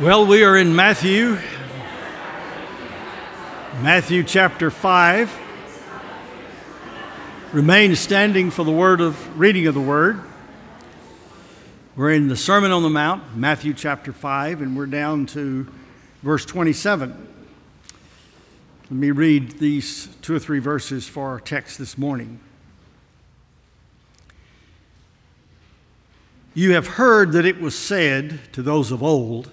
Well, we are in Matthew, Matthew chapter 5. Remain standing for the word of reading of the word. We're in the Sermon on the Mount, Matthew chapter 5, and we're down to verse 27. Let me read these two or three verses for our text this morning. You have heard that it was said to those of old,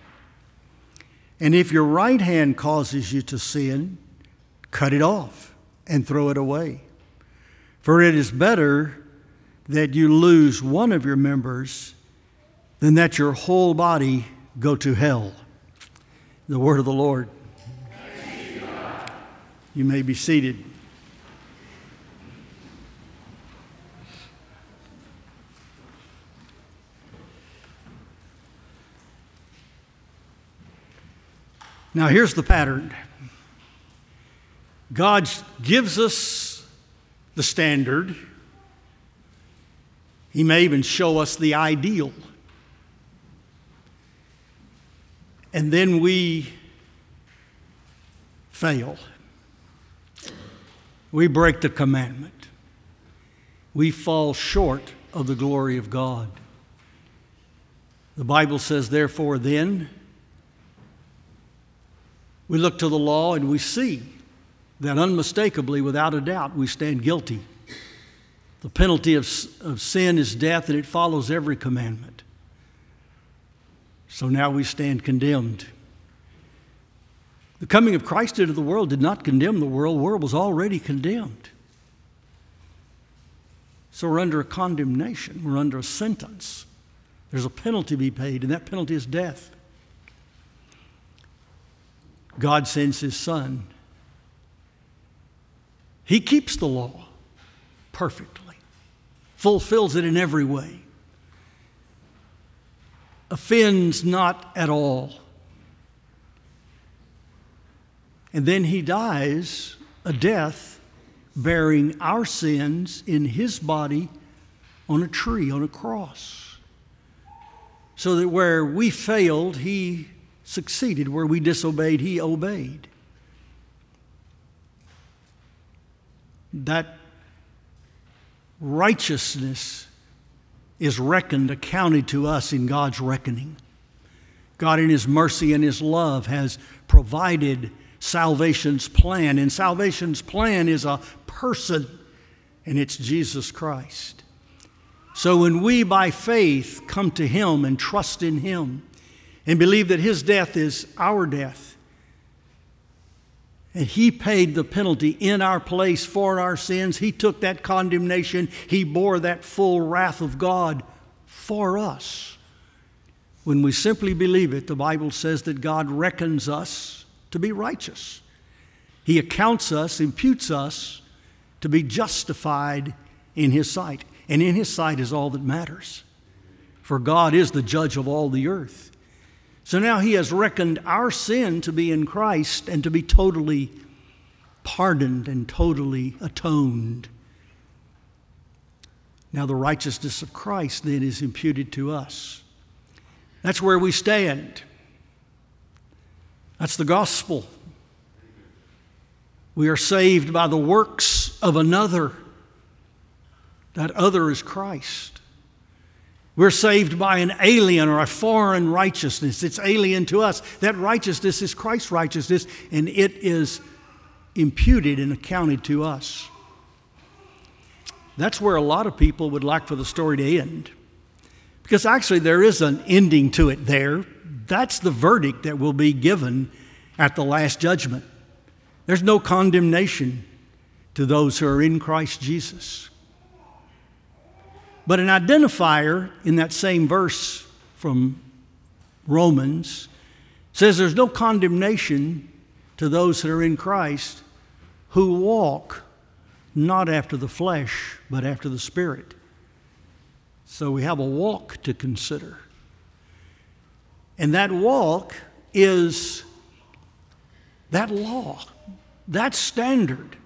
And if your right hand causes you to sin, cut it off and throw it away. For it is better that you lose one of your members than that your whole body go to hell. The word of the Lord. You may be seated. Now, here's the pattern God gives us the standard, He may even show us the ideal. And then we fail. We break the commandment. We fall short of the glory of God. The Bible says, therefore, then, we look to the law and we see that unmistakably, without a doubt, we stand guilty. The penalty of, of sin is death, and it follows every commandment. So now we stand condemned. The coming of Christ into the world did not condemn the world, the world was already condemned. So we're under a condemnation, we're under a sentence. There's a penalty to be paid, and that penalty is death. God sends his son. He keeps the law perfectly, fulfills it in every way, offends not at all. And then he dies a death bearing our sins in his body on a tree, on a cross. So that where we failed, he succeeded. Where we disobeyed, he obeyed. That righteousness is reckoned, accounted to us in God's reckoning. God, in His mercy and His love, has provided salvation's plan, and salvation's plan is a person, and it's Jesus Christ. So when we, by faith, come to Him and trust in Him, and believe that his death is our death. And he paid the penalty in our place for our sins. He took that condemnation, he bore that full wrath of God for us. When we simply believe it, the Bible says that God reckons us to be righteous. He accounts us, imputes us to be justified in His sight. And in His sight is all that matters. For God is the judge of all the earth. So now he has reckoned our sin to be in Christ and to be totally pardoned and totally atoned. Now the righteousness of Christ then is imputed to us. That's where we stand. That's the gospel. We are saved by the works of another. That other is Christ. We're saved by an alien or a foreign righteousness. It's alien to us. That righteousness is Christ's righteousness, and it is imputed and accounted to us. That's where a lot of people would like for the story to end. Because actually, there is an ending to it there. That's the verdict that will be given at the last judgment. There's no condemnation to those who are in Christ Jesus. But an identifier in that same verse from Romans says there's no condemnation to those that are in Christ who walk not after the flesh, but after the Spirit. So we have a walk to consider. And that walk is that law, that standard,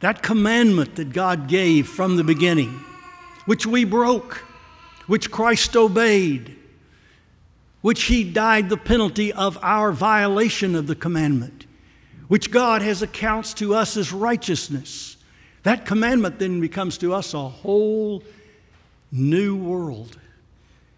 that commandment that God gave from the beginning, which we broke, which Christ obeyed, which He died the penalty of our violation of the commandment, which God has accounts to us as righteousness. That commandment then becomes to us a whole new world.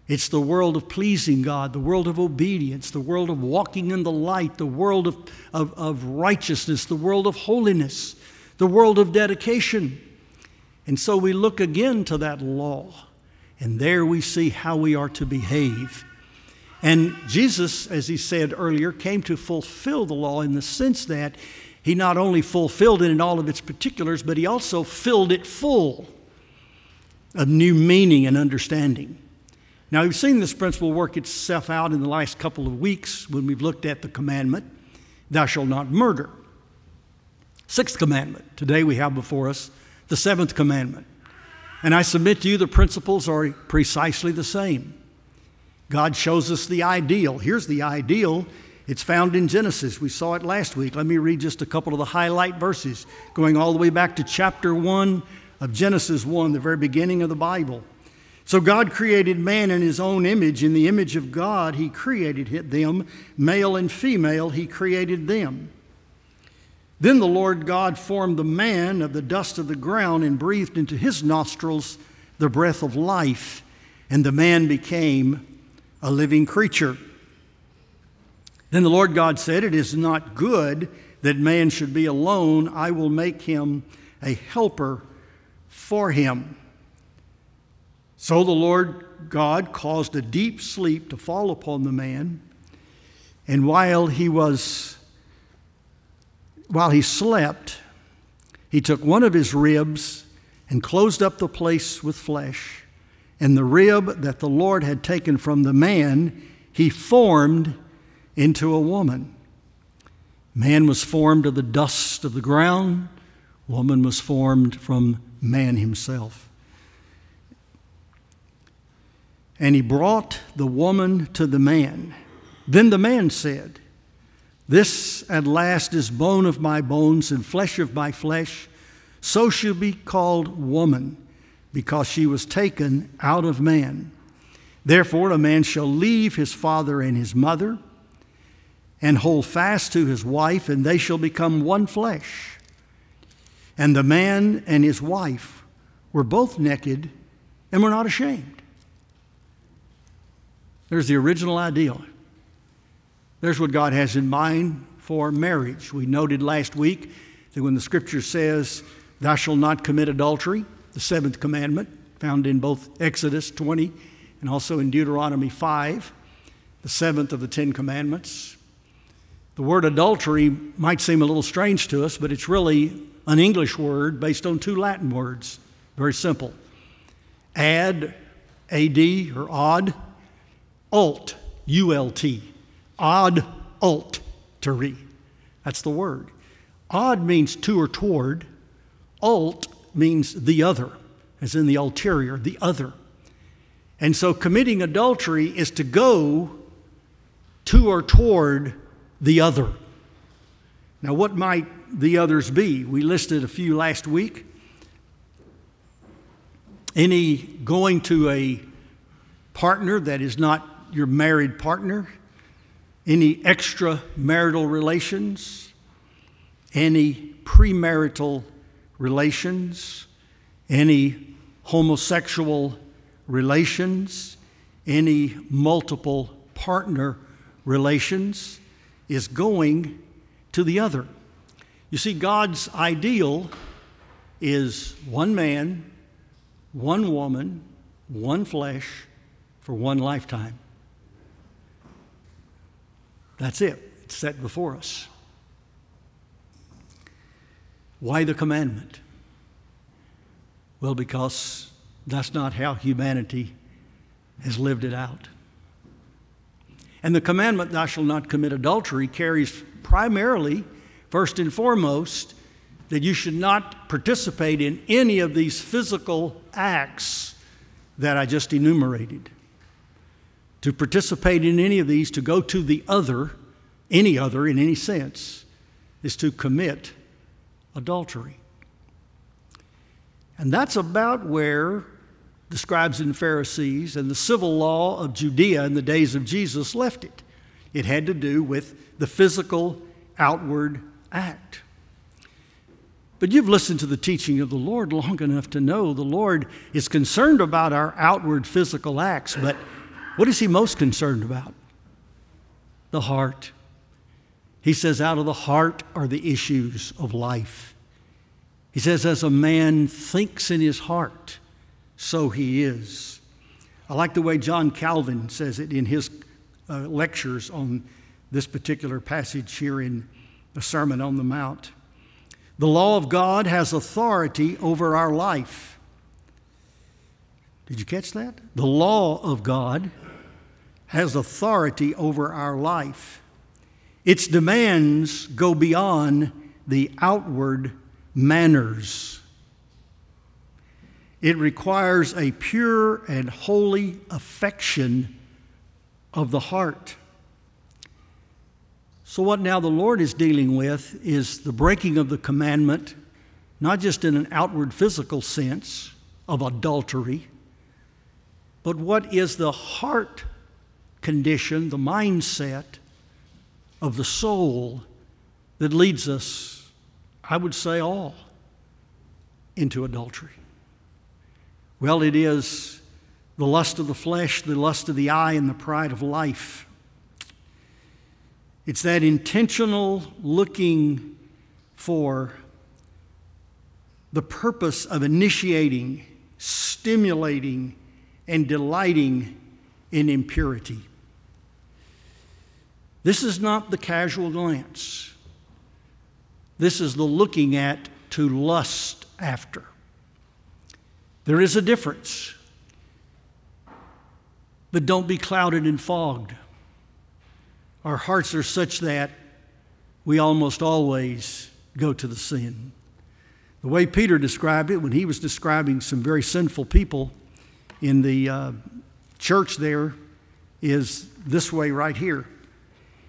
It's the world of pleasing God, the world of obedience, the world of walking in the light, the world of, of, of righteousness, the world of holiness, the world of dedication. And so we look again to that law, and there we see how we are to behave. And Jesus, as he said earlier, came to fulfill the law in the sense that he not only fulfilled it in all of its particulars, but he also filled it full of new meaning and understanding. Now, we've seen this principle work itself out in the last couple of weeks when we've looked at the commandment, Thou shalt not murder. Sixth commandment. Today we have before us the seventh commandment. And I submit to you the principles are precisely the same. God shows us the ideal. Here's the ideal it's found in Genesis. We saw it last week. Let me read just a couple of the highlight verses, going all the way back to chapter 1 of Genesis 1, the very beginning of the Bible. So God created man in his own image. In the image of God, he created them. Male and female, he created them. Then the Lord God formed the man of the dust of the ground and breathed into his nostrils the breath of life, and the man became a living creature. Then the Lord God said, It is not good that man should be alone. I will make him a helper for him. So the Lord God caused a deep sleep to fall upon the man, and while he was while he slept, he took one of his ribs and closed up the place with flesh. And the rib that the Lord had taken from the man, he formed into a woman. Man was formed of the dust of the ground, woman was formed from man himself. And he brought the woman to the man. Then the man said, This at last is bone of my bones and flesh of my flesh. So she'll be called woman, because she was taken out of man. Therefore, a man shall leave his father and his mother and hold fast to his wife, and they shall become one flesh. And the man and his wife were both naked and were not ashamed. There's the original ideal. There's what God has in mind for marriage. We noted last week that when the scripture says, Thou shalt not commit adultery, the seventh commandment, found in both Exodus 20 and also in Deuteronomy 5, the seventh of the Ten Commandments, the word adultery might seem a little strange to us, but it's really an English word based on two Latin words. Very simple. Ad, AD, or odd, ult, U-L-T. Odd, ult, to That's the word. Odd means to or toward. Alt means the other, as in the ulterior, the other. And so committing adultery is to go to or toward the other. Now, what might the others be? We listed a few last week. Any going to a partner that is not your married partner, any extramarital relations, any premarital relations, any homosexual relations, any multiple partner relations is going to the other. You see, God's ideal is one man, one woman, one flesh for one lifetime. That's it. It's set before us. Why the commandment? Well, because that's not how humanity has lived it out. And the commandment, thou shalt not commit adultery, carries primarily first and foremost, that you should not participate in any of these physical acts that I just enumerated. To participate in any of these, to go to the other, any other in any sense, is to commit adultery. And that's about where the scribes and Pharisees and the civil law of Judea in the days of Jesus left it. It had to do with the physical outward act. But you've listened to the teaching of the Lord long enough to know the Lord is concerned about our outward physical acts, but what is He most concerned about? The heart. He says, out of the heart are the issues of life. He says, as a man thinks in his heart, so he is. I like the way John Calvin says it in his uh, lectures on this particular passage here in the Sermon on the Mount. The law of God has authority over our life. Did you catch that? The law of God has authority over our life. Its demands go beyond the outward manners. It requires a pure and holy affection of the heart. So, what now the Lord is dealing with is the breaking of the commandment, not just in an outward physical sense of adultery, but what is the heart condition, the mindset of the soul that leads us, I would say, all into adultery. Well, it is the lust of the flesh, the lust of the eye, and the pride of life. It's that intentional looking for the purpose of initiating, stimulating, and delighting in impurity. This is not the casual glance. This is the looking at to lust after. There is a difference. But don't be clouded and fogged. Our hearts are such that we almost always go to the sin. The way Peter described it when he was describing some very sinful people in the uh, church there is this way right here.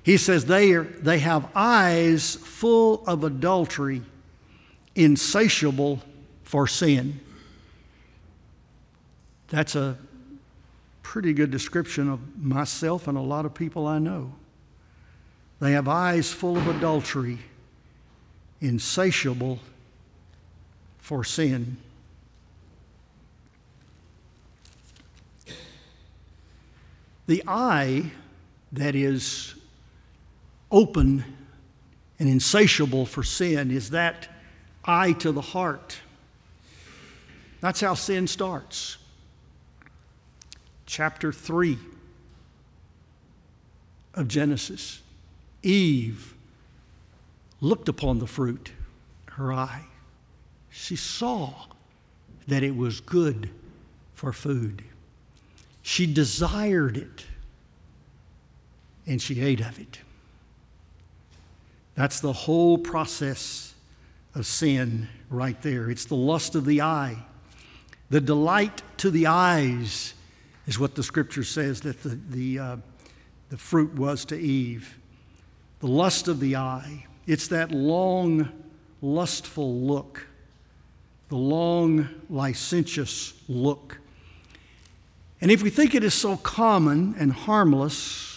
He says they, are, they have eyes full of adultery, insatiable for sin. That's a pretty good description of myself and a lot of people I know. They have eyes full of adultery, insatiable for sin. The eye that is open and insatiable for sin is that eye to the heart. That's how sin starts chapter 3 of Genesis. Eve looked upon the fruit, her eye. She saw that it was good for food. She desired it, and she ate of it. That's the whole process of sin right there. It's the lust of the eye. The delight to the eyes is what the scripture says that the, the, uh, the fruit was to Eve. The lust of the eye. It's that long, lustful look, the long, licentious look. And if we think it is so common and harmless,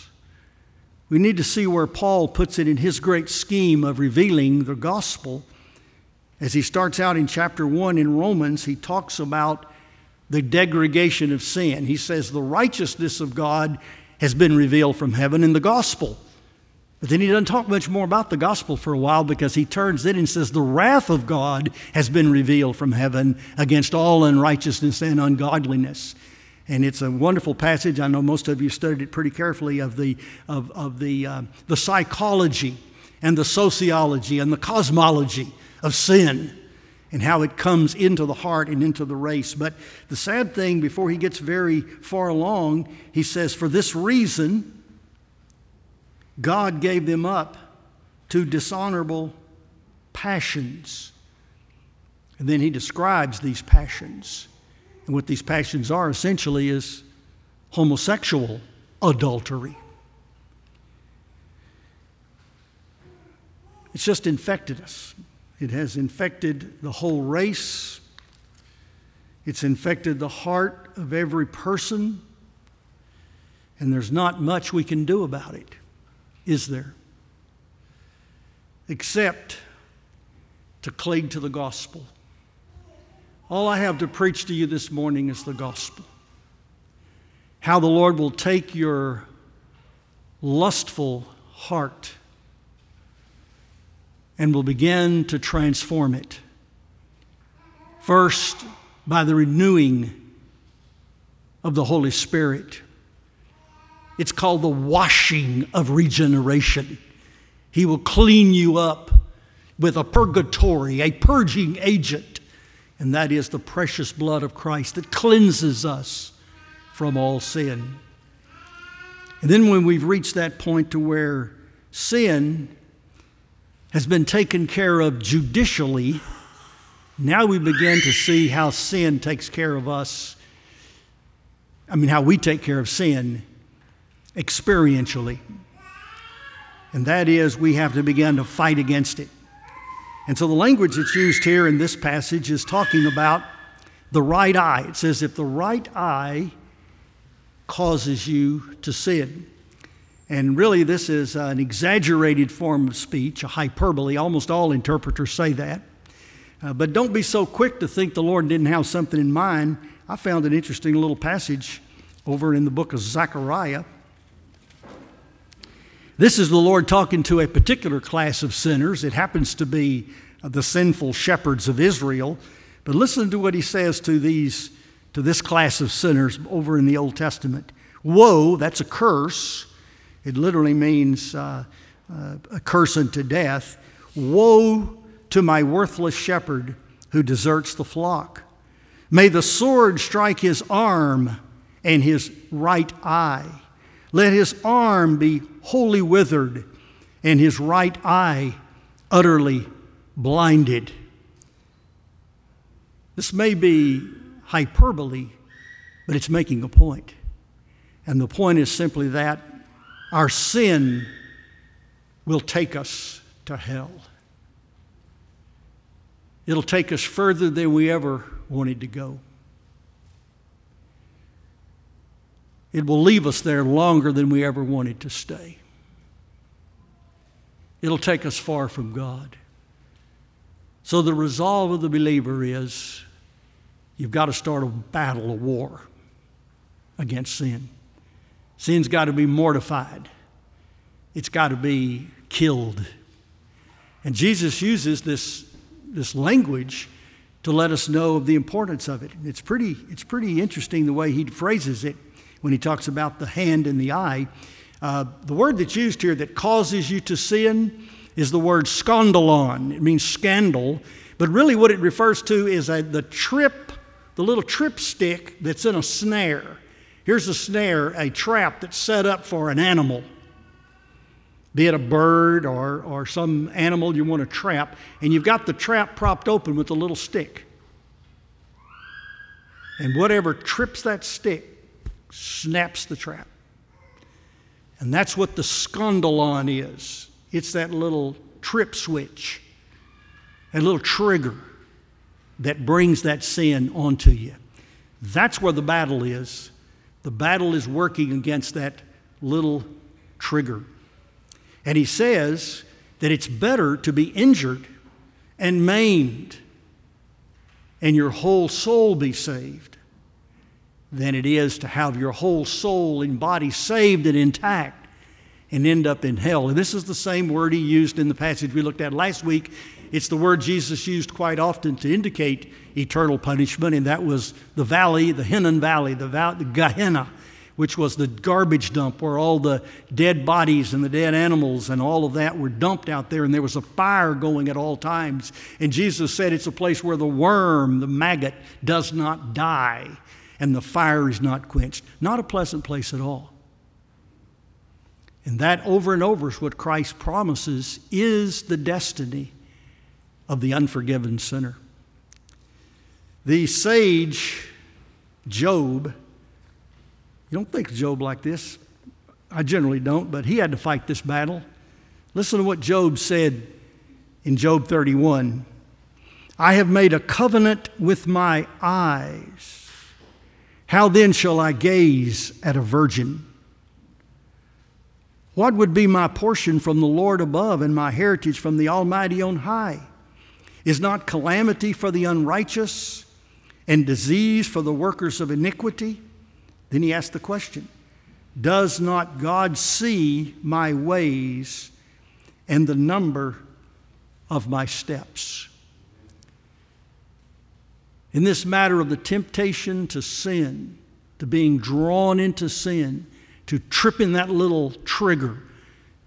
we need to see where Paul puts it in his great scheme of revealing the gospel. As he starts out in chapter 1 in Romans, he talks about the degradation of sin. He says the righteousness of God has been revealed from heaven in the gospel. But then he doesn't talk much more about the gospel for a while because he turns it and says the wrath of God has been revealed from heaven against all unrighteousness and ungodliness. And it's a wonderful passage. I know most of you studied it pretty carefully of the, of, of the, uh, the psychology and the sociology and the cosmology of sin and how it comes into the heart and into the race. But the sad thing, before he gets very far along, he says, For this reason, God gave them up to dishonorable passions. And then he describes these passions. And what these passions are essentially is homosexual adultery. It's just infected us. It has infected the whole race. It's infected the heart of every person. And there's not much we can do about it, is there? Except to cling to the gospel. All I have to preach to you this morning is the gospel. How the Lord will take your lustful heart and will begin to transform it. First, by the renewing of the Holy Spirit. It's called the washing of regeneration. He will clean you up with a purgatory, a purging agent, and that is the precious blood of Christ that cleanses us from all sin. And then when we've reached that point to where sin has been taken care of judicially, now we begin to see how sin takes care of us. I mean, how we take care of sin experientially. And that is, we have to begin to fight against it. And so the language that's used here in this passage is talking about the right eye. It says, if the right eye causes you to sin. And really, this is an exaggerated form of speech, a hyperbole. Almost all interpreters say that. Uh, but don't be so quick to think the Lord didn't have something in mind. I found an interesting little passage over in the book of Zechariah. This is the Lord talking to a particular class of sinners. It happens to be the sinful shepherds of Israel. But listen to what he says to these to this class of sinners over in the Old Testament. Woe, that's a curse. It literally means uh, uh, a curse unto death. Woe to my worthless shepherd who deserts the flock. May the sword strike his arm and his right eye. Let his arm be wholly withered and his right eye utterly blinded. This may be hyperbole, but it's making a point. And the point is simply that our sin will take us to hell. It'll take us further than we ever wanted to go. It will leave us there longer than we ever wanted to stay. It'll take us far from God. So, the resolve of the believer is you've got to start a battle, a war against sin. Sin's got to be mortified, it's got to be killed. And Jesus uses this this language to let us know of the importance of it. It's pretty, it's pretty interesting the way he phrases it when he talks about the hand and the eye. Uh, the word that's used here that causes you to sin is the word scandalon. It means scandal, but really what it refers to is a, the trip, the little trip stick that's in a snare. Here's a snare, a trap that's set up for an animal be it a bird or, or some animal you want to trap, and you've got the trap propped open with a little stick. And whatever trips that stick snaps the trap. And that's what the scandalon is it's that little trip switch, a little trigger that brings that sin onto you. That's where the battle is. The battle is working against that little trigger. And he says that it's better to be injured and maimed and your whole soul be saved than it is to have your whole soul and body saved and intact and end up in hell. And this is the same word he used in the passage we looked at last week. It's the word Jesus used quite often to indicate eternal punishment, and that was the valley, the Hinnom Valley, the, val- the Gehenna which was the garbage dump where all the dead bodies and the dead animals and all of that were dumped out there, and there was a fire going at all times. And Jesus said it's a place where the worm, the maggot, does not die and the fire is not quenched. Not a pleasant place at all. And that over and over is what Christ promises is the destiny of the unforgiven sinner. The sage Job, you don't think of Job like this. I generally don't, but he had to fight this battle. Listen to what Job said in Job 31 I have made a covenant with my eyes. How then shall I gaze at a virgin? What would be my portion from the Lord above and my heritage from the Almighty on high? Is not calamity for the unrighteous and disease for the workers of iniquity? Then he asked the question Does not God see my ways and the number of my steps? In this matter of the temptation to sin, to being drawn into sin, to tripping that little trigger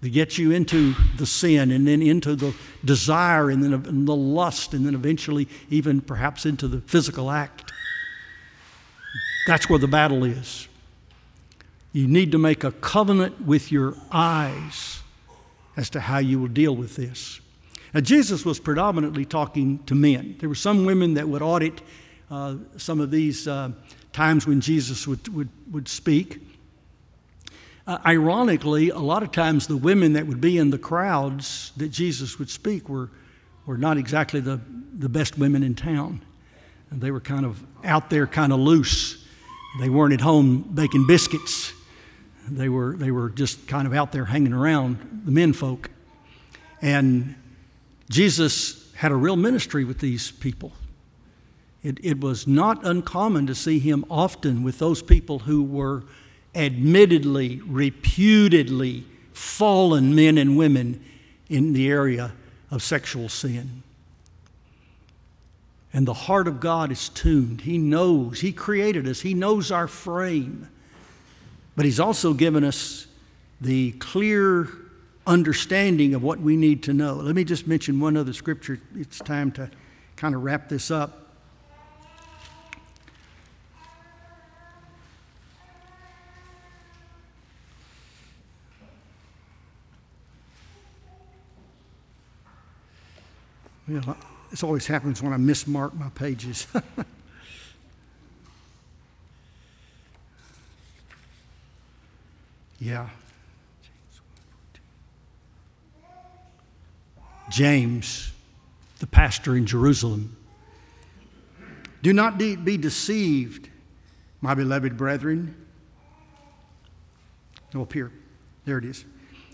to get you into the sin and then into the desire and then the lust and then eventually even perhaps into the physical act. That's where the battle is. You need to make a covenant with your eyes as to how you will deal with this. Now, Jesus was predominantly talking to men. There were some women that would audit uh, some of these uh, times when Jesus would, would, would speak. Uh, ironically, a lot of times the women that would be in the crowds that Jesus would speak were, were not exactly the, the best women in town. And they were kind of out there, kind of loose. They weren't at home baking biscuits. They were, they were just kind of out there hanging around the men folk. And Jesus had a real ministry with these people. It, it was not uncommon to see him often with those people who were admittedly, reputedly fallen men and women in the area of sexual sin. And the heart of God is tuned. He knows. He created us. He knows our frame. But He's also given us the clear understanding of what we need to know. Let me just mention one other scripture. It's time to kind of wrap this up. Well, this always happens when I mismark my pages. yeah. James, the pastor in Jerusalem. Do not de- be deceived, my beloved brethren. No, up here. There it is.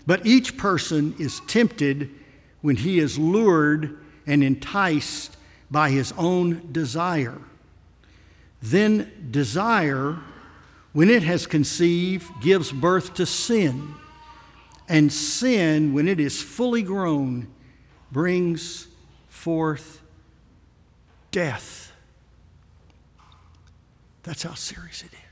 But each person is tempted when he is lured and enticed by his own desire. Then desire, when it has conceived, gives birth to sin. And sin, when it is fully grown, brings forth death. That's how serious it is.